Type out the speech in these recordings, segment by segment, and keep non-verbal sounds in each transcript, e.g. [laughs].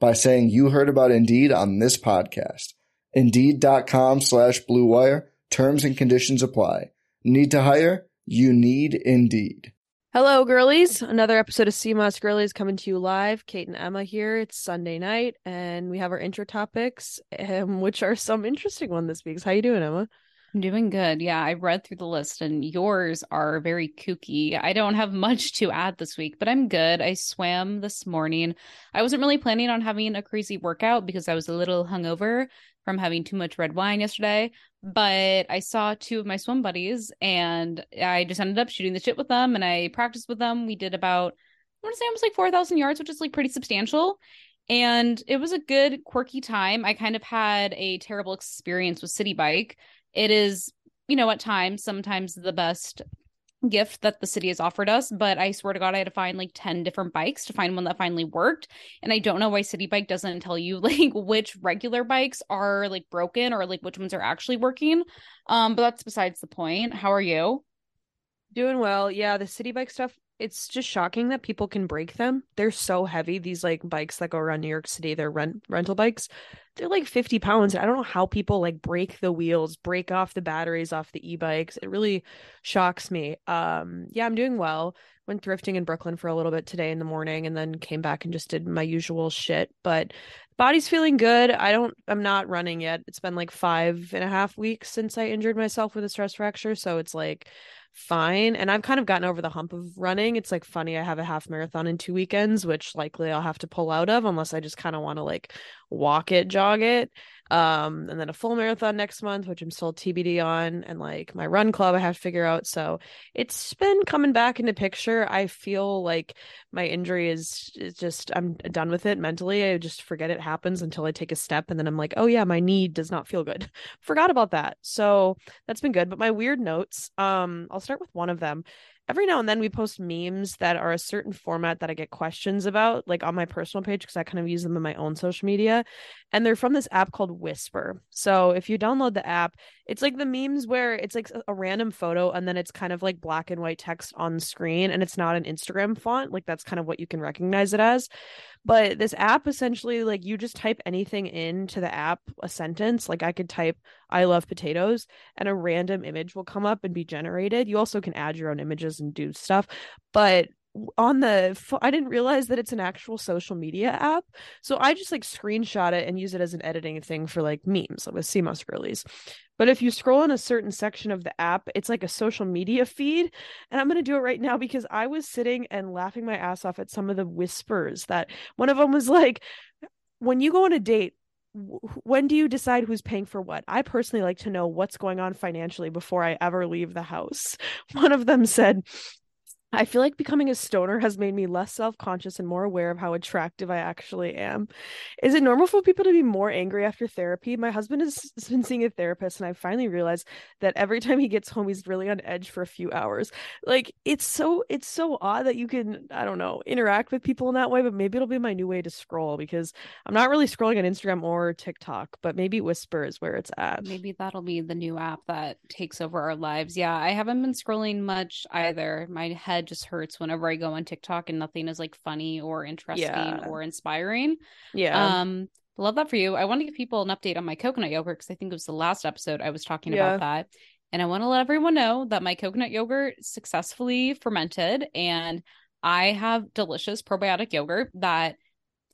by saying you heard about Indeed on this podcast. Indeed.com slash BlueWire. Terms and conditions apply. Need to hire? You need Indeed. Hello, girlies. Another episode of Sea Moss Girlies coming to you live. Kate and Emma here. It's Sunday night, and we have our intro topics, um, which are some interesting one this week. How you doing, Emma? I'm doing good. Yeah, I read through the list, and yours are very kooky. I don't have [laughs] much to add this week, but I'm good. I swam this morning. I wasn't really planning on having a crazy workout because I was a little hungover from having too much red wine yesterday. But I saw two of my swim buddies and I just ended up shooting the shit with them and I practiced with them. We did about, I want to say almost like 4,000 yards, which is like pretty substantial. And it was a good, quirky time. I kind of had a terrible experience with Citi Bike. It is, you know, at times, sometimes the best gift that the city has offered us but i swear to god i had to find like 10 different bikes to find one that finally worked. And i don't know why Citi Bike doesn't tell you [laughs] like which regular bikes are like broken or like which ones are actually working. Um but that's besides the point. How are you? Doing well. Yeah the Citi Bike stuff it's just shocking that people can break them. They're so heavy. These like bikes that go around New York City, they're rent rental bikes. They're like 50 pounds. I don't know how people like break the wheels, break off the batteries off the e-bikes. It really shocks me. Um, yeah, I'm doing well. Went thrifting in Brooklyn for a little bit today in the morning and then came back and just did my usual shit. But body's feeling good. I don't I'm not running yet. It's been like five and a half weeks since I injured myself with a stress fracture. So it's like fine. And I've kind of gotten over the hump of running. It's like funny, I have a half marathon in two weekends, which likely I'll have to pull out of unless I just kind of want to like walk it, jog it. Um and then a full marathon next month which i'm still tbd on and like my run club i have to figure out. So it's been coming back into picture. I feel like my injury is, is just i'm done with it mentally. I just forget it happens until i take a step and then i'm like oh yeah my knee does not feel good. [laughs] Forgot about that. So that's been good. But my weird notes um i'll start with one of them every now and then we post memes that are a certain format that I get questions about, like on my personal page, because I kind of use them in my own social media. And they're from this app called Whisper. So if you download the app, it's like the memes where it's like a random photo and then it's kind of like black and white text on screen and it's not an Instagram font. Like that's kind of what you can recognize it as. But this app essentially, like you just type anything into the app, a sentence. Like I could type, I love potatoes, and a random image will come up and be generated. You also can add your own images and do stuff. But on the I didn't realize that it's an actual social media app. So I just like screenshot it and use it as an editing thing for like memes like with Sea Moss girlies. But if you scroll in a certain section of the app, it's like a social media feed. And I'm going to do it right now because I was sitting and laughing my ass off at some of the whispers that one of them was like, when you go on a date, when do you decide who's paying for what? I personally like to know what's going on financially before I ever leave the house. [laughs] One of them said, I feel like becoming a stoner has made me less self conscious and more aware of how attractive I actually am. Is it normal for people to be more angry after therapy? My husband has [laughs] been seeing a therapist, and I finally realized that every [laughs] time he gets home, he's really on edge for a few hours. Like it's so it's so odd that you can I don't know interact with people in that way, but maybe it'll be my new way to scroll because I'm not really scrolling on Instagram or TikTok, but maybe Whisper is where it's at. Maybe that'll be the new app that takes over our lives. Yeah, I haven't been scrolling much either. My head head just hurts whenever I go on TikTok and nothing is like funny or interesting yeah. or inspiring. Yeah. Um, love that for you. I want to give people an update on my coconut yogurt because I think it was the last episode I was talking yeah. about that. And I want to let everyone know that my coconut yogurt successfully fermented and I have delicious probiotic yogurt that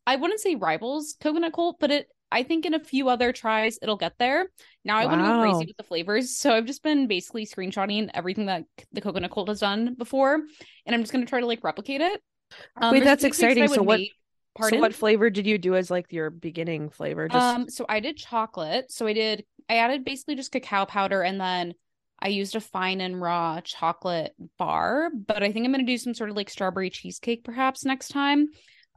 I wouldn't say rivals coconut cult, but it I think in a few other tries it'll get there. Now I want to go crazy with the flavors, so I've just been basically screenshotting everything that the coconut cult has done before, and I'm just gonna try to like replicate it. Um, Wait, that's exciting. So what- make. So what flavor did you do as like your beginning flavor? Just Um, so I did chocolate. So I did I added basically just cacao powder and then I used a fine and raw chocolate bar, but I think I'm gonna do some sort of like strawberry cheesecake perhaps next time.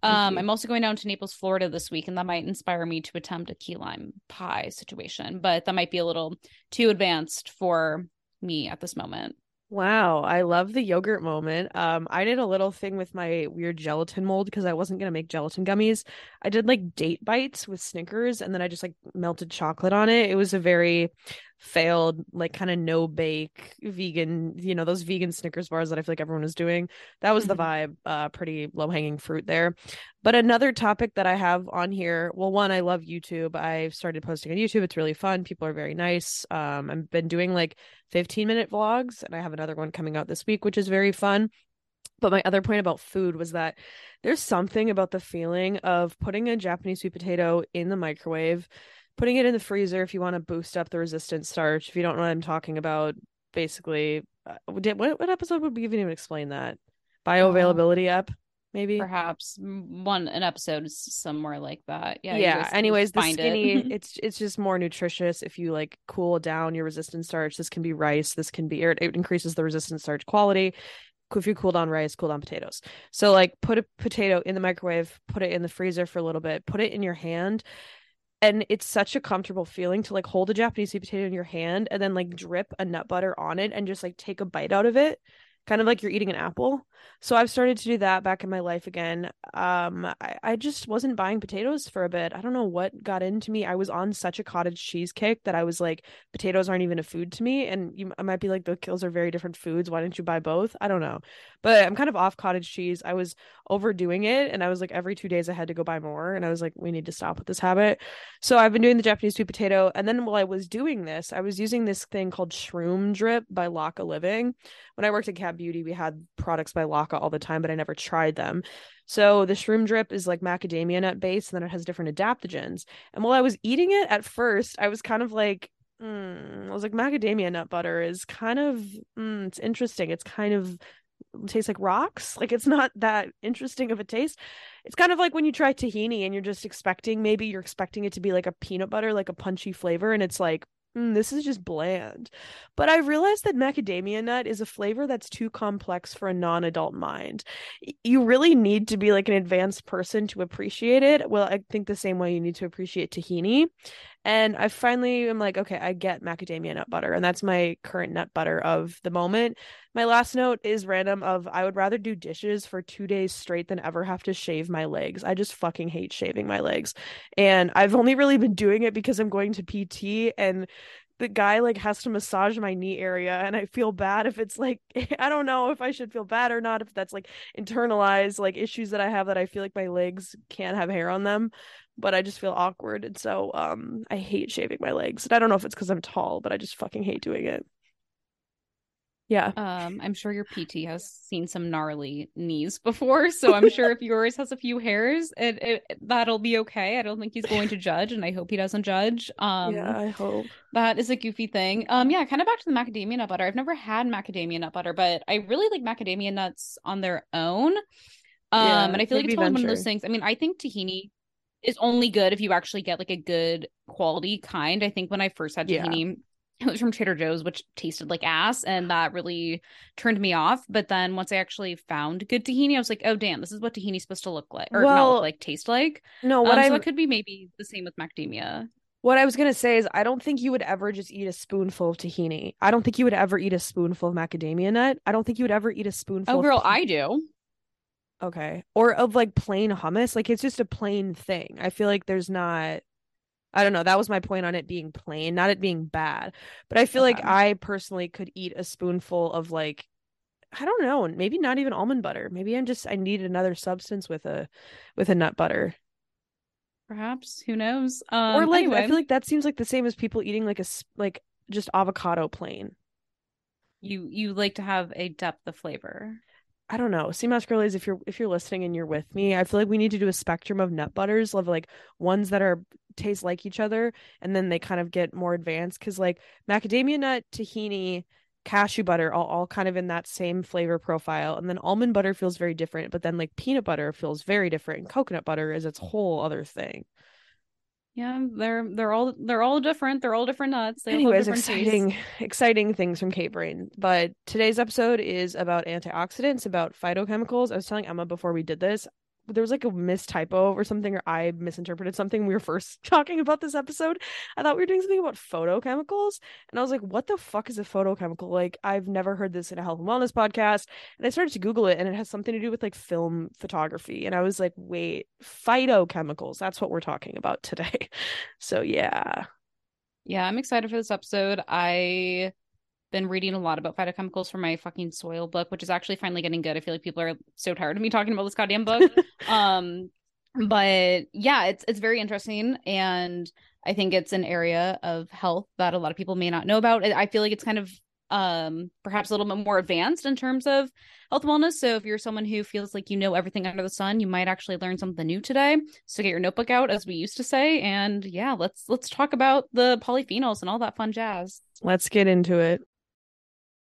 Um, Mhm. I'm also going down to Naples, Florida this week, and that might inspire me to attempt a key lime pie situation, but that might be a little too advanced for me at this moment. Wow, I love the yogurt moment. Um, I did a little thing with my weird gelatin mold because I wasn't gonna make gelatin gummies. I did like date bites with Snickers and then I just like melted chocolate on it. It was a very failed, like kind of no bake vegan, you know, those vegan Snickers bars that I feel like everyone was doing. That was the Mhm. vibe, uh, pretty low hanging fruit there. But another topic that I have on here, well, one, I love YouTube. I've started posting on YouTube. It's really fun. People are very nice. Um, I've been doing like 15 minute vlogs, and I have another one coming out this week, which is very fun. But my other point about food was that there's something about the feeling of putting a Japanese sweet potato in the microwave, putting it in the freezer if you want to boost up the resistant starch. If you don't know what I'm talking about, basically, uh, did, what, what episode would we even explain that? Bioavailability up, maybe? Perhaps one an episode is somewhere like that. Yeah. yeah anyways the find it. skinny [laughs] it's it's just more nutritious if you like cool down your resistant starch this can be rice this can be it increases the resistant starch quality if you cool down rice cool down potatoes so like put a potato in the microwave put it in the freezer for a little bit put it in your hand and it's such a comfortable feeling to like hold a japanese sweet potato in your hand and then like drip a nut butter on it and just like take a bite out of it kind of like you're eating an apple so I've started to do that back in my life again. Um, I, I just wasn't buying potatoes for a bit. I don't know what got into me. I was on such a cottage cheese kick that I was like, potatoes aren't even a food to me. And you I might be like, the kills are very different foods. Why didn't you buy both? I don't know. But I'm kind of off cottage cheese. I was overdoing it, and I was like, every two days I had to go buy more. And I was like, we need to stop with this habit. So I've been doing the Japanese sweet potato. And then while I was doing this, I was using this thing called Shroom Drip by Laka Living when I worked at Beauty, we had products by Laka all the time, but I never tried them. So the shroom drip is like macadamia nut based, and then it has different adaptogens. And while I was eating it at first, I was kind of like, mm, I was like, macadamia nut butter is kind of, mm, it's interesting. It's kind of tastes like rocks. Like it's not that interesting of a taste. It's kind of like when you try tahini and you're just expecting, maybe you're expecting it to be like a peanut butter, like a punchy flavor, and it's like, mm, this is just bland. But I realized that macadamia nut is a flavor that's too complex for a non adult mind. You really need to be like an advanced person to appreciate it. Well, I think the same way you need to appreciate tahini. And I finally am like, okay, I get macadamia nut butter. And that's my current nut butter of the moment. My last note is random of I would rather do dishes for two days straight than ever have to shave my legs. I just fucking hate shaving my legs. And I've only really been doing it because I'm going to PT and the guy like has to massage my knee area and I feel bad if it's like [laughs] I don't know if I should feel bad or not if that's like internalized like issues that I have that I feel like my legs can't have hair on them but I just feel awkward and so um I hate shaving my legs and I don't know if it's because I'm tall but I just fucking hate doing it yeah Um, I'm sure your PT has seen some gnarly knees [laughs] before, so I'm sure if yours has a few hairs, it, it that'll be okay. I don't think he's going to [laughs] judge, and I hope he doesn't judge. Um, yeah I hope that is a goofy thing. Um, yeah, kind of back to the macadamia nut butter. I've never had macadamia nut butter, but I really like macadamia nuts on their own. Um, Yeah, and I feel like it's probably one of those things. I mean, I think tahini is only good if you actually get like a good quality kind. I think when I first had Yeah. tahini, it was from Trader Joe's, which tasted like ass, and that really turned me off. But then once I actually found good tahini, I was like, oh damn, this is what tahini's supposed to look like, or not look like, taste like. no what um, I so it could be maybe the same with macadamia. What I was gonna say is I don't think you would ever just eat a spoonful of tahini. I don't think you would ever eat a spoonful of macadamia nut. I don't think you would ever eat a spoonful Oh, of girl, pe- I do. Okay. Or of like plain hummus. Like it's just a plain thing. I feel like there's not I don't know. That was my point on it being plain, not it being bad. But I feel like I personally could eat a spoonful of like I don't know, maybe not even almond butter. Maybe I'm just I need another substance with a with a nut butter. Perhaps who knows? Um, or like anyway, I feel like that seems like the same as people eating like a like just avocado plain. you you like to have a depth of flavor. I don't know. Moss girlies, if you're if you're listening and you're with me, I feel like we need to do a spectrum of nut butters of like ones that are taste like each other and then they kind of get more advanced because like macadamia nut, tahini, cashew butter all, all kind of in that same flavor profile and then almond butter feels very different but then like peanut butter feels very different and coconut butter is its whole other thing yeah, they're they're all they're all different. They're all different nuts. They Anyways, different exciting, tastes. exciting things from Kate Brain. But today's episode is about antioxidants, about phytochemicals. I was telling Emma before we did this, there was like a mistypo or something, or I misinterpreted something. We were first [laughs] talking about this episode. I thought we were doing something about photochemicals, and I was like, "What the fuck is a photochemical?" Like, I've never heard this in a health and wellness podcast. And I started to Google it, and it has something to do with like film photography. And I was like, "Wait, phytochemicals? That's what we're talking about today." [laughs] So yeah, Yeah, I'm excited for this episode. I been reading a lot about phytochemicals for my fucking soil book, which is actually finally getting good. I feel like people are so tired of me talking about this goddamn book. [laughs] um, but yeah, it's it's very interesting, and I think it's an area of health that a lot of people may not know about. I feel like it's kind of um perhaps a little bit more advanced in terms of health and wellness so if you're someone who feels like you know everything under the sun you might actually learn something new today so get your notebook out as we used to say and yeah let's let's talk about the polyphenols and all that fun jazz let's get into it.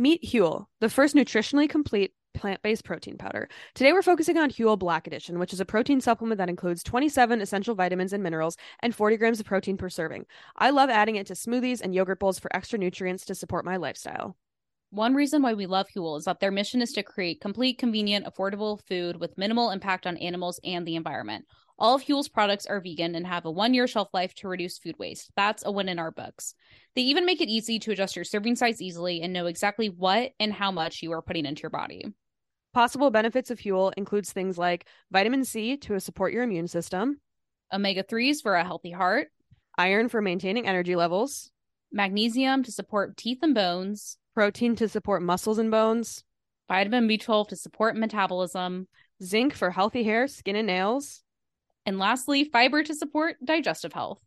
Meet Huel, the first nutritionally complete plant-based protein powder. Today we're focusing on Huel Black Edition, which is a protein supplement that includes 27 essential vitamins and minerals and 40 grams of protein per serving. I love adding it to smoothies and yogurt bowls for extra nutrients to support my lifestyle. One reason why we love Huel is that their mission is to create complete, convenient, affordable food with minimal impact on animals and the environment. All of Huel's products are vegan and have a one year shelf life to reduce food waste. That's a win in our books. They even make it easy to adjust your serving size easily and know exactly what and how much you are putting into your body. Possible benefits of Huel includes things like vitamin C to support your immune system, Omega 3s for a healthy heart, iron for maintaining energy levels, magnesium to support teeth and bones, protein to support muscles and bones, vitamin B12 to support metabolism, zinc for healthy hair, skin, and nails, and lastly, fiber to support digestive health.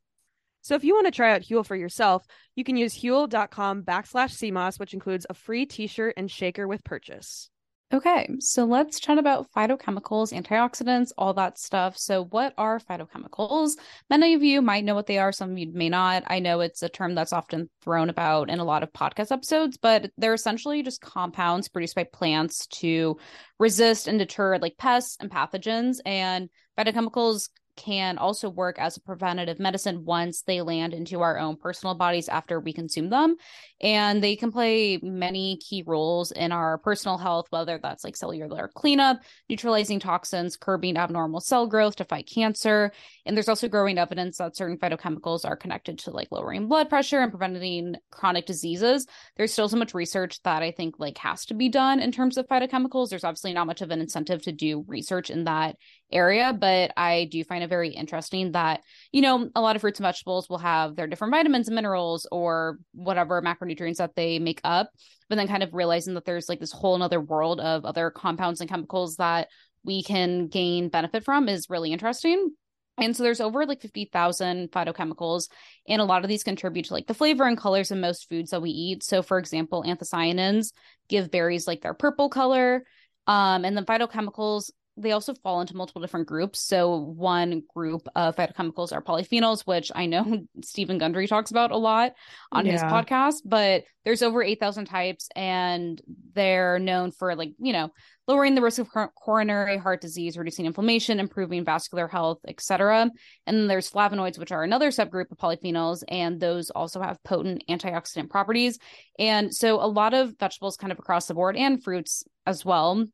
So if you want to try out Huel for yourself, you can use huel.com backslash CMOS, which includes a free t-shirt and shaker with purchase. Okay, so let's chat about phytochemicals, antioxidants, all that stuff. So, what are phytochemicals? Many of you might know what they are, some of you may not. I know it's a term that's often thrown about in a lot of podcast episodes, but they're essentially just compounds produced by plants to resist and deter like pests and pathogens. And phytochemicals can also work as a preventative medicine once they land into our own personal bodies after we consume them. And they can play many key roles in our personal health, whether that's like cellular cleanup, neutralizing toxins, curbing abnormal cell growth to fight cancer. And there's also growing evidence that certain phytochemicals are connected to like lowering blood pressure and preventing chronic diseases. There's still so much research that I think like has to be done in terms of phytochemicals. There's obviously not much of an incentive to do research in that area, but I do find it very interesting that, you know, a lot of fruits and vegetables will have their different vitamins and minerals or whatever macronutrients that they make up, but then kind of realizing that there's like this whole another world of other compounds and chemicals that we can gain benefit from is really interesting. And so there's over like 50,000 phytochemicals, and a lot of these contribute to like the flavor and colors in most foods that we eat. So, for example, anthocyanins give berries like their purple color. Um, and then phytochemicals they also fall into multiple different groups. So one group of phytochemicals are polyphenols, which I know [laughs] Steven Gundry talks about a lot on yeah. his podcast, but there's over 8,000 types and they're known for like, you know, lowering the risk of coronary heart disease, reducing inflammation, improving vascular health, etc. And then there's flavonoids, which are another subgroup of polyphenols, and those also have potent antioxidant properties. And so a lot of vegetables kind of across the board and fruits as well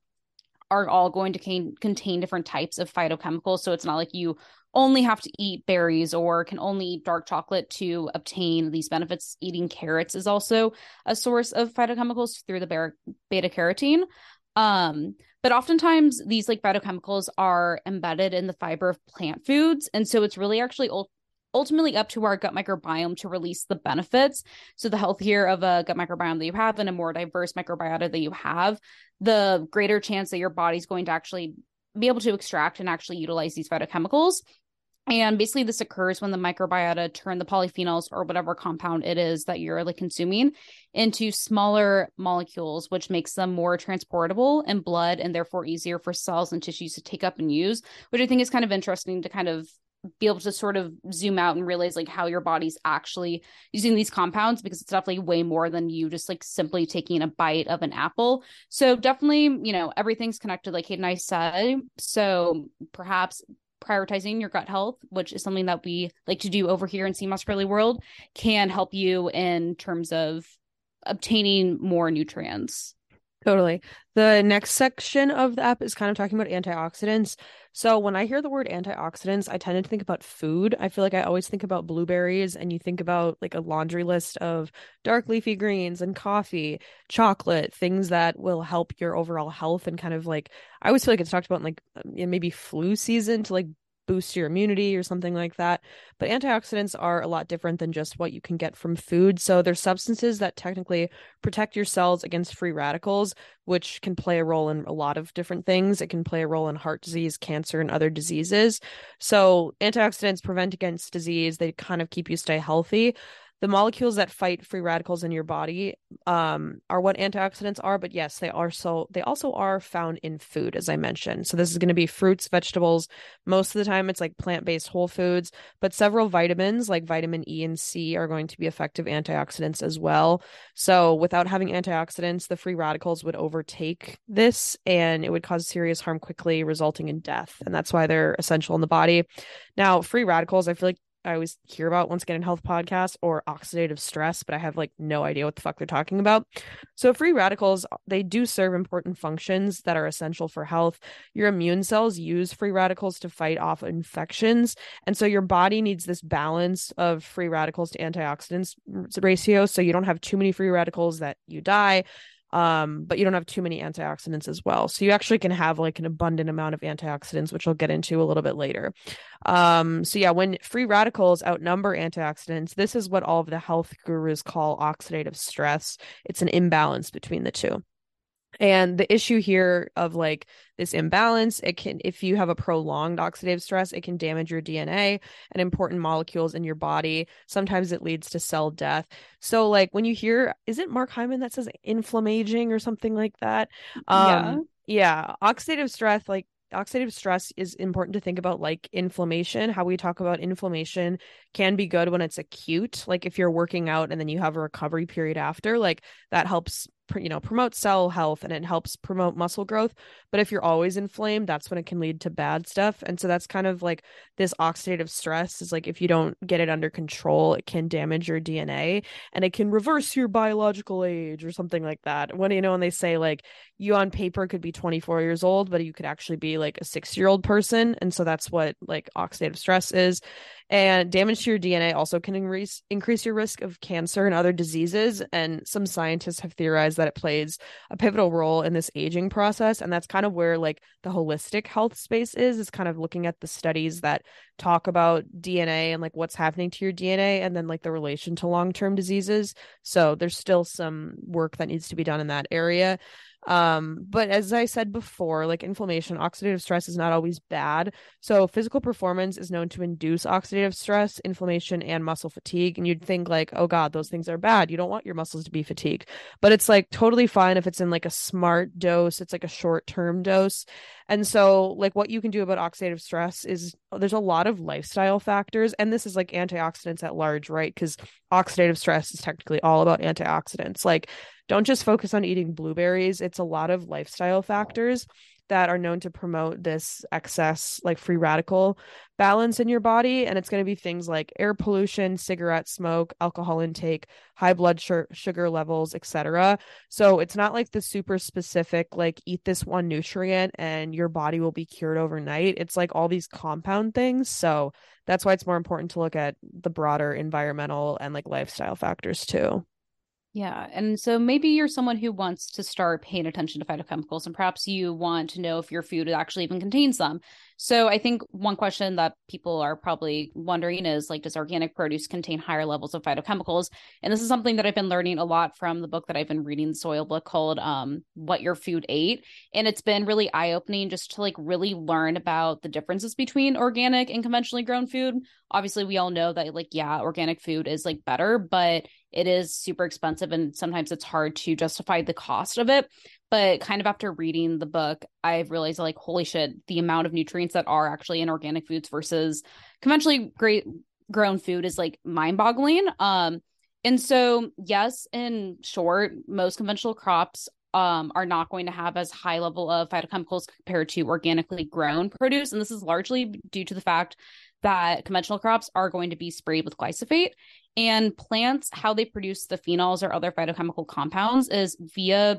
are all going to can- contain different types of phytochemicals. So it's not like you only have to eat berries or can only eat dark chocolate to obtain these benefits. Eating carrots is also a source of phytochemicals through the beta carotene. Um, but oftentimes these like phytochemicals are embedded in the fiber of plant foods. And so it's really actually ultimately up to our gut microbiome to release the benefits. So the healthier of a gut microbiome that you have and a more diverse microbiota that you have, the greater chance that your body's going to actually be able to extract and actually utilize these phytochemicals. And basically, this occurs when the microbiota turn the polyphenols or whatever compound it is that you're like consuming into smaller molecules, which makes them more transportable in blood and therefore easier for cells and tissues to take up and use, which I think is kind of interesting to kind of be able to sort of zoom out and realize like how your body's actually using these compounds because it's definitely way more than you just like simply taking a bite of an apple. So definitely, you know, everything's connected like Kate and I said. So perhaps prioritizing your gut health, which is something that we like to do over here in Sea Moss World, can help you in terms of obtaining more nutrients. Totally. The next section of the app is kind of talking about antioxidants. So when I hear the word antioxidants, I tend to think about food. I feel like I always think about blueberries and you think about like a laundry list of dark leafy greens and coffee, chocolate, things that will help your overall health and kind of like I always feel like it's talked about in like uh, maybe flu season to like boost your immunity or something like that. But antioxidants are a lot different than just what you can get from food. So they're substances that technically protect your cells against free radicals, which can play a role in a lot of different things. It can play a role in heart disease, cancer, and other diseases. So antioxidants prevent against disease. They kind of keep you stay healthy the molecules that fight free radicals in your body um, are what antioxidants are but yes they are so they also are found in food as i mentioned. So this is going to be fruits vegetables. Most of the time it's like plant-based whole foods but several vitamins like vitamin e and c are going to be effective antioxidants as well. So without having antioxidants the free radicals would overtake this and it would cause serious harm quickly resulting in death and that's why they're essential in the body. Now free radicals i feel like I always hear about once again in health podcasts or oxidative stress, but I have like no idea what the fuck they're talking about. So free radicals, they do serve important functions that are essential for health. Your immune cells use free radicals to fight off infections. And so your body needs this balance of free radicals to antioxidants ratio. So you don't have too many free radicals that you die um but you don't have too many antioxidants as well. So you actually can have like an abundant amount of antioxidants which i'll get into a little bit later. Um so yeah when free radicals outnumber antioxidants this is what all of the health gurus call oxidative stress. It's an imbalance between the two and the issue here of like this imbalance, it can, if you have a prolonged oxidative stress, it can damage your DNA and important molecules in your body. Sometimes it leads to cell death. So, like when you hear, is it Mark Hyman that says inflammaging or something like that? Um, yeah. Yeah. Oxidative stress, like oxidative stress is important to think about like inflammation how we talk about inflammation can be good when it's acute like if you're working out and then you have a recovery period after like that helps you know promote cell health and it helps promote muscle growth but if you're always inflamed that's when it can lead to bad stuff and so that's kind of like this oxidative stress is like if you don't get it under control it can damage your dna and it can reverse your biological age or something like that. When you know when they say like you on paper could be 24 years old but you could actually be like a 6 year old person and so that's what like oxidative stress is and damage to your DNA also can increase increase your risk of cancer and other diseases. And some scientists have theorized that it plays a pivotal role in this aging process. And that's kind of where like the holistic health space is, is kind of looking at the studies that talk about DNA and like what's happening to your DNA and then like the relation to long-term diseases. So there's still some work that needs to be done in that area. Um, but as I said before, like inflammation, oxidative stress is not always bad. So physical performance is known to induce oxidative stress, inflammation, and muscle fatigue. And you'd think like, oh God, those things are bad. You don't want your muscles to be fatigued. But it's like totally fine if it's in like a smart dose, it's like a short-term dose. And so, like, what you can do about oxidative stress is there's a lot of lifestyle factors, and this is like antioxidants at large, right? Because oxidative stress is technically all about antioxidants. Like, don't just focus on eating blueberries. It's a lot of lifestyle factors that are known to promote this excess like free radical balance in your body and it's going to be things like air pollution cigarette smoke alcohol intake high blood sh- sugar levels etc so it's not like the super specific like eat this one nutrient and your body will be cured overnight. It's like all these compound things. So that's why it's more important to look at the broader environmental and like lifestyle factors too yeah. And so maybe you're someone who wants to start paying attention to phytochemicals and perhaps you want to know if your food actually even contains them. So I think one question that people are probably wondering is like, does organic produce contain higher levels of phytochemicals? And this is something that I've been learning a lot from the book that I've been reading, the soil book called um, What Your Food Ate. And it's been really eye opening just to like really learn about the differences between organic and conventionally grown food. Obviously, we all know that like, yeah, organic food is like better, but it is super expensive and sometimes it's hard to justify the cost of it. But kind of after reading the book i've realized like holy shit the amount of nutrients that are actually in organic foods versus conventionally great grown food is like mind boggling um and so yes in short most conventional crops um, are not going to have as high level of phytochemicals compared to organically grown produce. And this is largely due to the fact that conventional crops are going to be sprayed with glyphosate and plants how they produce the phenols or other phytochemical compounds is via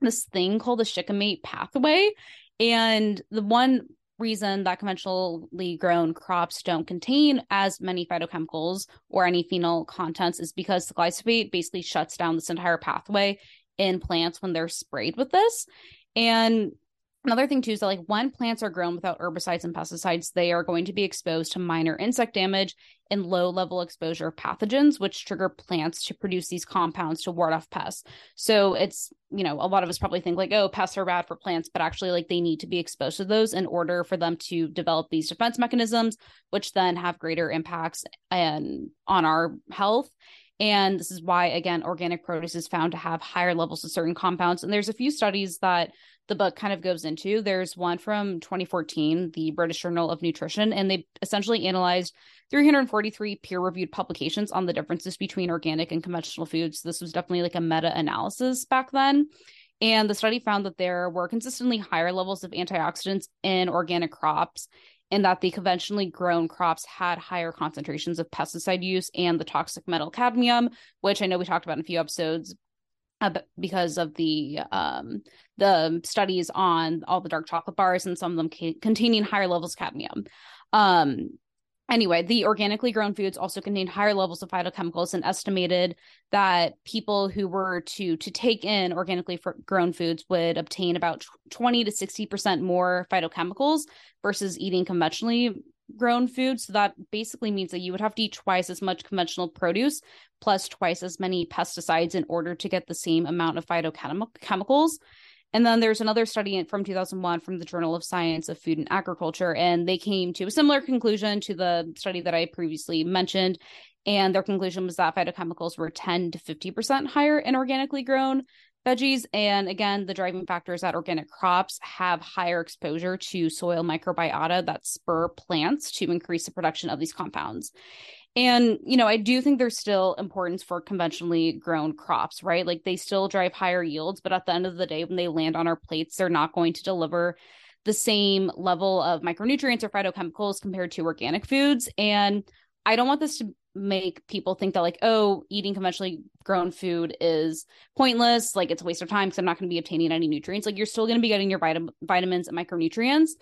this thing called the shikimate pathway. And the one reason that conventionally grown crops don't contain as many phytochemicals or any phenol contents is because the glyphosate basically shuts down this entire pathway in plants when they're sprayed with this. And Another thing too is that like when plants are grown without herbicides and pesticides, they are going to be exposed to minor insect damage and low level exposure of pathogens, which trigger plants to produce these compounds to ward off pests. So it's, you know, a lot of us probably think like, oh, pests are bad for plants, but actually like they need to be exposed to those in order for them to develop these defense mechanisms, which then have greater impacts and on our health. And this is why, again, organic produce is found to have higher levels of certain compounds. And there's a few studies that the book kind of goes into. There's one from 2014, the British Journal of Nutrition, and they essentially analyzed 343 peer reviewed publications on the differences between organic and conventional foods. This was definitely like a meta analysis back then. And the study found that there were consistently higher levels of antioxidants in organic crops, and that the conventionally grown crops had higher concentrations of pesticide use and the toxic metal cadmium, which I know we talked about in a few episodes uh, because of the um, the studies on all the dark chocolate bars and some of them containing higher levels of cadmium. Um, anyway, the organically grown foods also contain higher levels of phytochemicals and estimated that people who were to to take in organically grown foods would obtain about 20 to 60% more phytochemicals versus eating conventionally grown food. So that basically means that you would have to eat twice as much conventional produce plus twice as many pesticides in order to get the same amount of phytochemicals. And then there's another study from 2001 from the Journal of Science of Food and Agriculture, and they came to a similar conclusion to the study that I previously mentioned. And their conclusion was that phytochemicals were 10 to 50% higher in organically grown veggies. And again, the driving factor is that organic crops have higher exposure to soil microbiota that spur plants to increase the production of these compounds. And, you know, I do think there's still importance for conventionally grown crops, right? Like they still drive higher yields, but at the end of the day, when they land on our plates, they're not going to deliver the same level of micronutrients or phytochemicals compared to organic foods. And I don't want this to make people think that like oh eating conventionally grown food is pointless like it's a waste of time because i'm not going to be obtaining any nutrients like you're still going to be getting your vitam- vitamins and micronutrients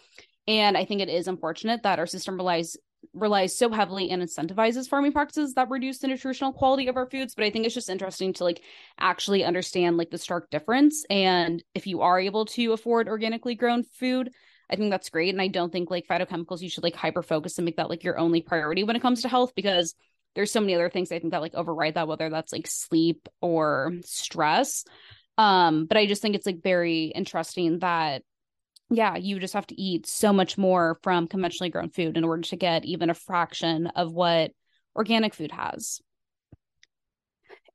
and i think it is unfortunate that our system relies relies so heavily and incentivizes farming practices that reduce the nutritional quality of our foods but i think it's just interesting to like actually understand like the stark difference and if you are able to afford organically grown food I think that's great. And I don't think like phytochemicals, you should like hyper focus and make that like your only priority when it comes to health because there's so many other things I think that like override that, whether that's like sleep or stress. Um, but I just think it's like very interesting that yeah, you just have to eat so much more from conventionally grown food in order to get even a fraction of what organic food has.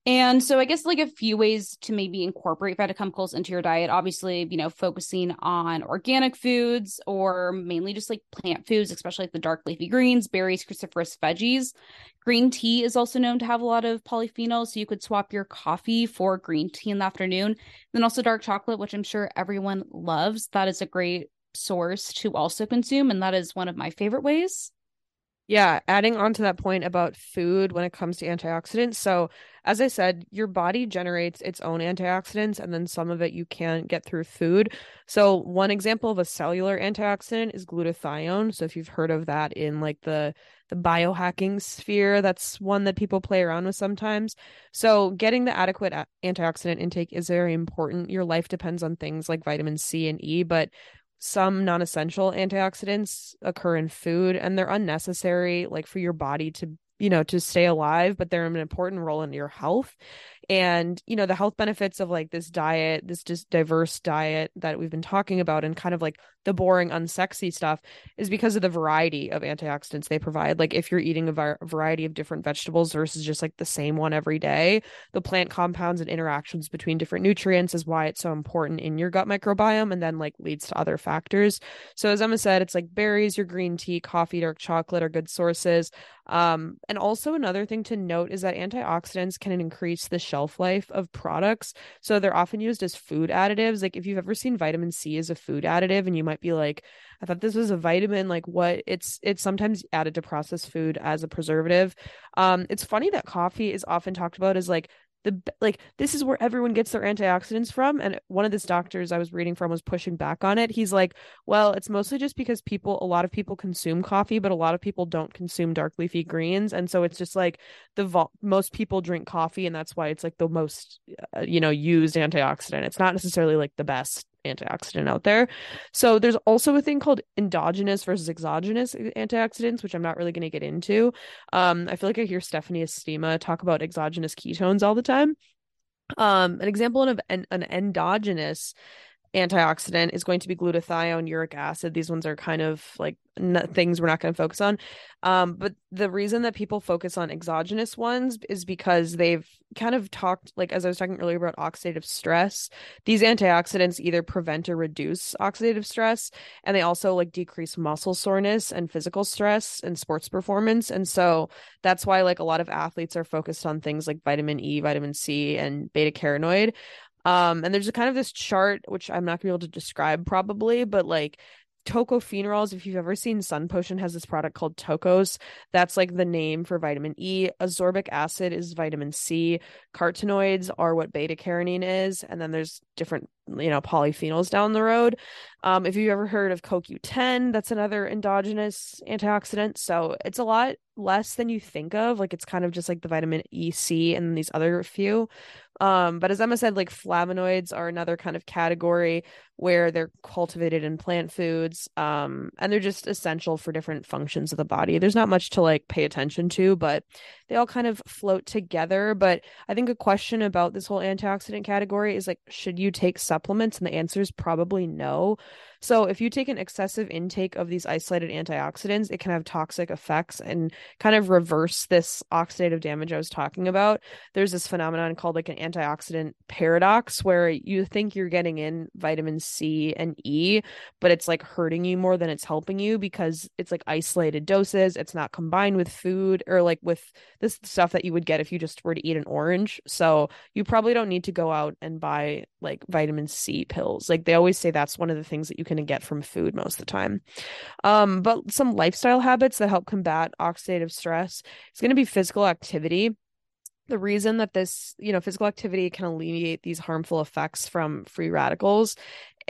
And so I guess like a few ways to maybe incorporate phytochemicals into your diet. Obviously, you know, focusing on organic foods or mainly just like plant foods, especially like the dark leafy greens, berries, cruciferous veggies. Green tea is also known to have a lot of polyphenols, so you could swap your coffee for green tea in the afternoon. Then also dark chocolate, which I'm sure everyone loves. That is a great source to also consume and that is one of my favorite ways. Yeah, adding on to that point about food when it comes to antioxidants. So, as I said, your body generates its own antioxidants, and then some of it you can't get through food. So, one example of a cellular antioxidant is glutathione. So, if you've heard of that in like the the biohacking sphere, that's one that people play around with sometimes. So, getting the adequate antioxidant intake is very important. Your life depends on things like vitamin C and E, but some non-essential antioxidants occur in food and they're unnecessary like for your body to you know to stay alive but they're an important role in your health and you know the health benefits of like this diet this just diverse diet that we've been talking about and kind of like the boring unsexy stuff is because of the variety of antioxidants they provide. Like if you're eating a var- variety of different vegetables versus just like the same one every day the plant compounds and interactions between different nutrients is why it's so important in your gut microbiome and then like leads to other factors. So as emma said it's like berries your green tea coffee dark chocolate are good sources. Um, and also another thing to note is that antioxidants can increase the shelf life of products. So they're often used as food additives. Like if you've ever seen vitamin C as a food additive and you might be like, I thought this was a vitamin, like what it's it's sometimes added to processed food as a preservative. Um, it's funny that coffee is often talked about as like the like this is where everyone gets their antioxidants from and one of these doctors i was reading from was pushing back on it. He's like well it's mostly just because people a lot of people consume coffee but a lot of people don't consume dark leafy greens and so it's just like the most people drink coffee and that's why it's like the most uh, you know used antioxidant. It's not necessarily like the best antioxidant out there. So there's also a thing called endogenous versus exogenous antioxidants, which I'm not really going to get into. Um, I feel like I hear Stephanie Estima talk about exogenous ketones all the time. Um, an example of an, an endogenous antioxidant is going to be glutathione, uric acid. These ones are kind of like n- things we're not going to focus on. Um, but the reason that people focus on exogenous ones is because they've kind of talked, like as I was talking earlier about oxidative stress, these antioxidants either prevent or reduce oxidative stress, and they also like decrease muscle soreness and physical stress and sports performance. And so that's why like a lot of athletes are focused on things like vitamin E, vitamin C, and beta carotenoid um, and there's a kind of this chart, which I'm not gonna be able to describe probably, but like tocopherols if you've ever seen sun potion has this product called tocos that's like the name for vitamin e. Ascorbic acid is vitamin c. Carotenoids are what beta carotene is and then there's different you know polyphenols down the road. Um, if you've ever heard of coq10 that's another endogenous antioxidant. So it's a lot less than you think of. Like it's kind of just like the vitamin e c and these other few um, but as Emma said, like flavonoids are another kind of category where they're cultivated in plant foods. Um, and they're just essential for different functions of the body. There's not much to like pay attention to, but they all kind of float together. But I think a question about this whole antioxidant category is like, should you take supplements? And the answer is probably no. So if you take an excessive intake of these isolated antioxidants, it can have toxic effects and kind of reverse this oxidative damage I was talking about. There's this phenomenon called like an antioxidant paradox where you think you're getting in vitamin C and E, but it's like hurting you more than it's helping you because it's like isolated doses. It's not combined with food or like with this is stuff that you would get if you just were to eat an orange. So you probably don't need to go out and buy like vitamin C pills. Like they always say that's one of the things that you can get from food most of the time. Um, but some lifestyle habits that help combat oxidative stress is going to be physical activity the reason that this you know physical activity can alleviate these harmful effects from free radicals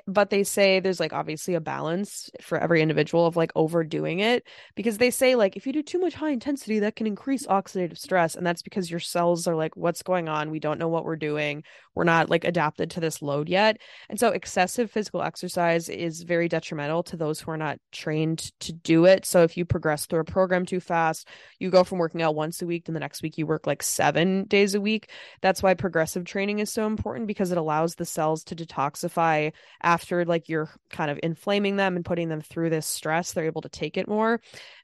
but they say there's like obviously a balance for every individual of like overdoing it because they say like if you do too much high intensity that can increase oxidative stress and that's because your cells are like what's going on? We don't know what we're doing. We're not like adapted to this load yet. And so excessive physical exercise is very detrimental to those who are not trained to do it. So if you progress through a program too fast you go from working out once a week to the next week you work like 7 days a week. That's why progressive training is so important because it allows the cells to detoxify after like you're kind of inflaming them and putting them through this stress they're able to take it more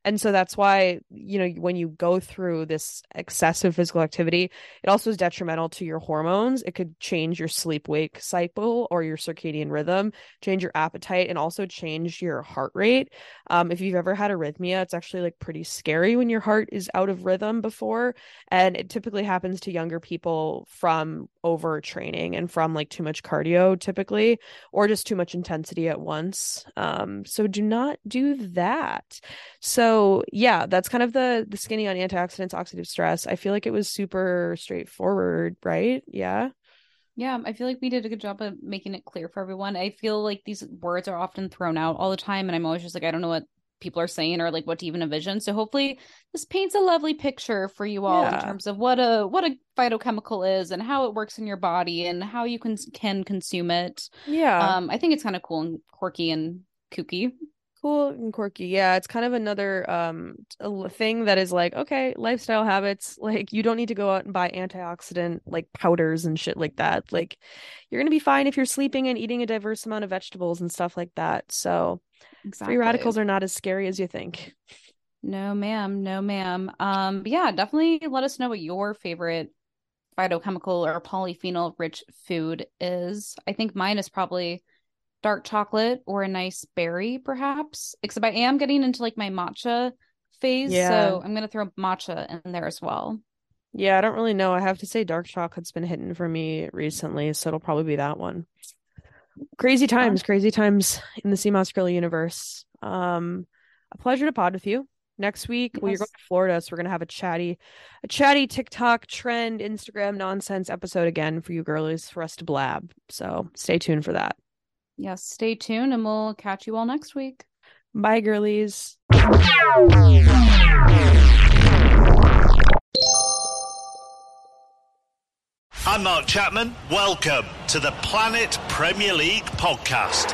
and so that's why you know when you go through this excessive physical activity it also is detrimental to your hormones. It could change your sleep wake cycle or your circadian rhythm change your appetite and also change your heart rate. Um, if you've ever had arrhythmia it's actually like pretty scary when your heart is out of rhythm before and it typically happens to younger people from overtraining and from like too much cardio typically or just too much intensity at once. Um, so do not do that. So yeah that's kind of the the skinny on antioxidants oxidative stress i feel like it was super straightforward right yeah yeah, I feel like we did a good job of making it clear for everyone. I feel like these words are often thrown out all the time, and I'm always just like, I don't know what people are saying or like what to even envision. So hopefully this paints a lovely picture for you all yeah. in terms of what a what a phytochemical is and how it works in your body and how you can can consume it. Yeah. Um I think it's kind of cool and quirky and kooky cool and quirky. Yeah, it's kind of another um thing that is like, okay, lifestyle habits. Like you don't need to go out and buy antioxidant like powders and shit like that. Like you're gonna be fine if you're sleeping and eating a diverse amount of vegetables and stuff like that. So exactly. free radicals are not as scary as you think. No, ma'am. No, ma'am. Um, yeah, definitely let us know what your favorite phytochemical or polyphenol rich food is. I think mine is probably dark chocolate or a nice berry, perhaps. Except I am getting into like my matcha phase. Yeah. So I'm gonna throw matcha in there as well. Yeah, I don't really know. I have to say dark chocolate's been hitting for me recently, so it'll probably be that one. Crazy times, crazy times in the Sea Moss Girly universe. Um, a pleasure to pod with you. Next week, yes. well, you're going to Florida, so we're gonna have a chatty, a chatty TikTok trend, Instagram nonsense episode again for you girlies for us to blab. So stay tuned for that. Yes, stay tuned and we'll catch you all next week. Bye, girlies. I'm Mark Chapman. Welcome to the Planet Premier League podcast.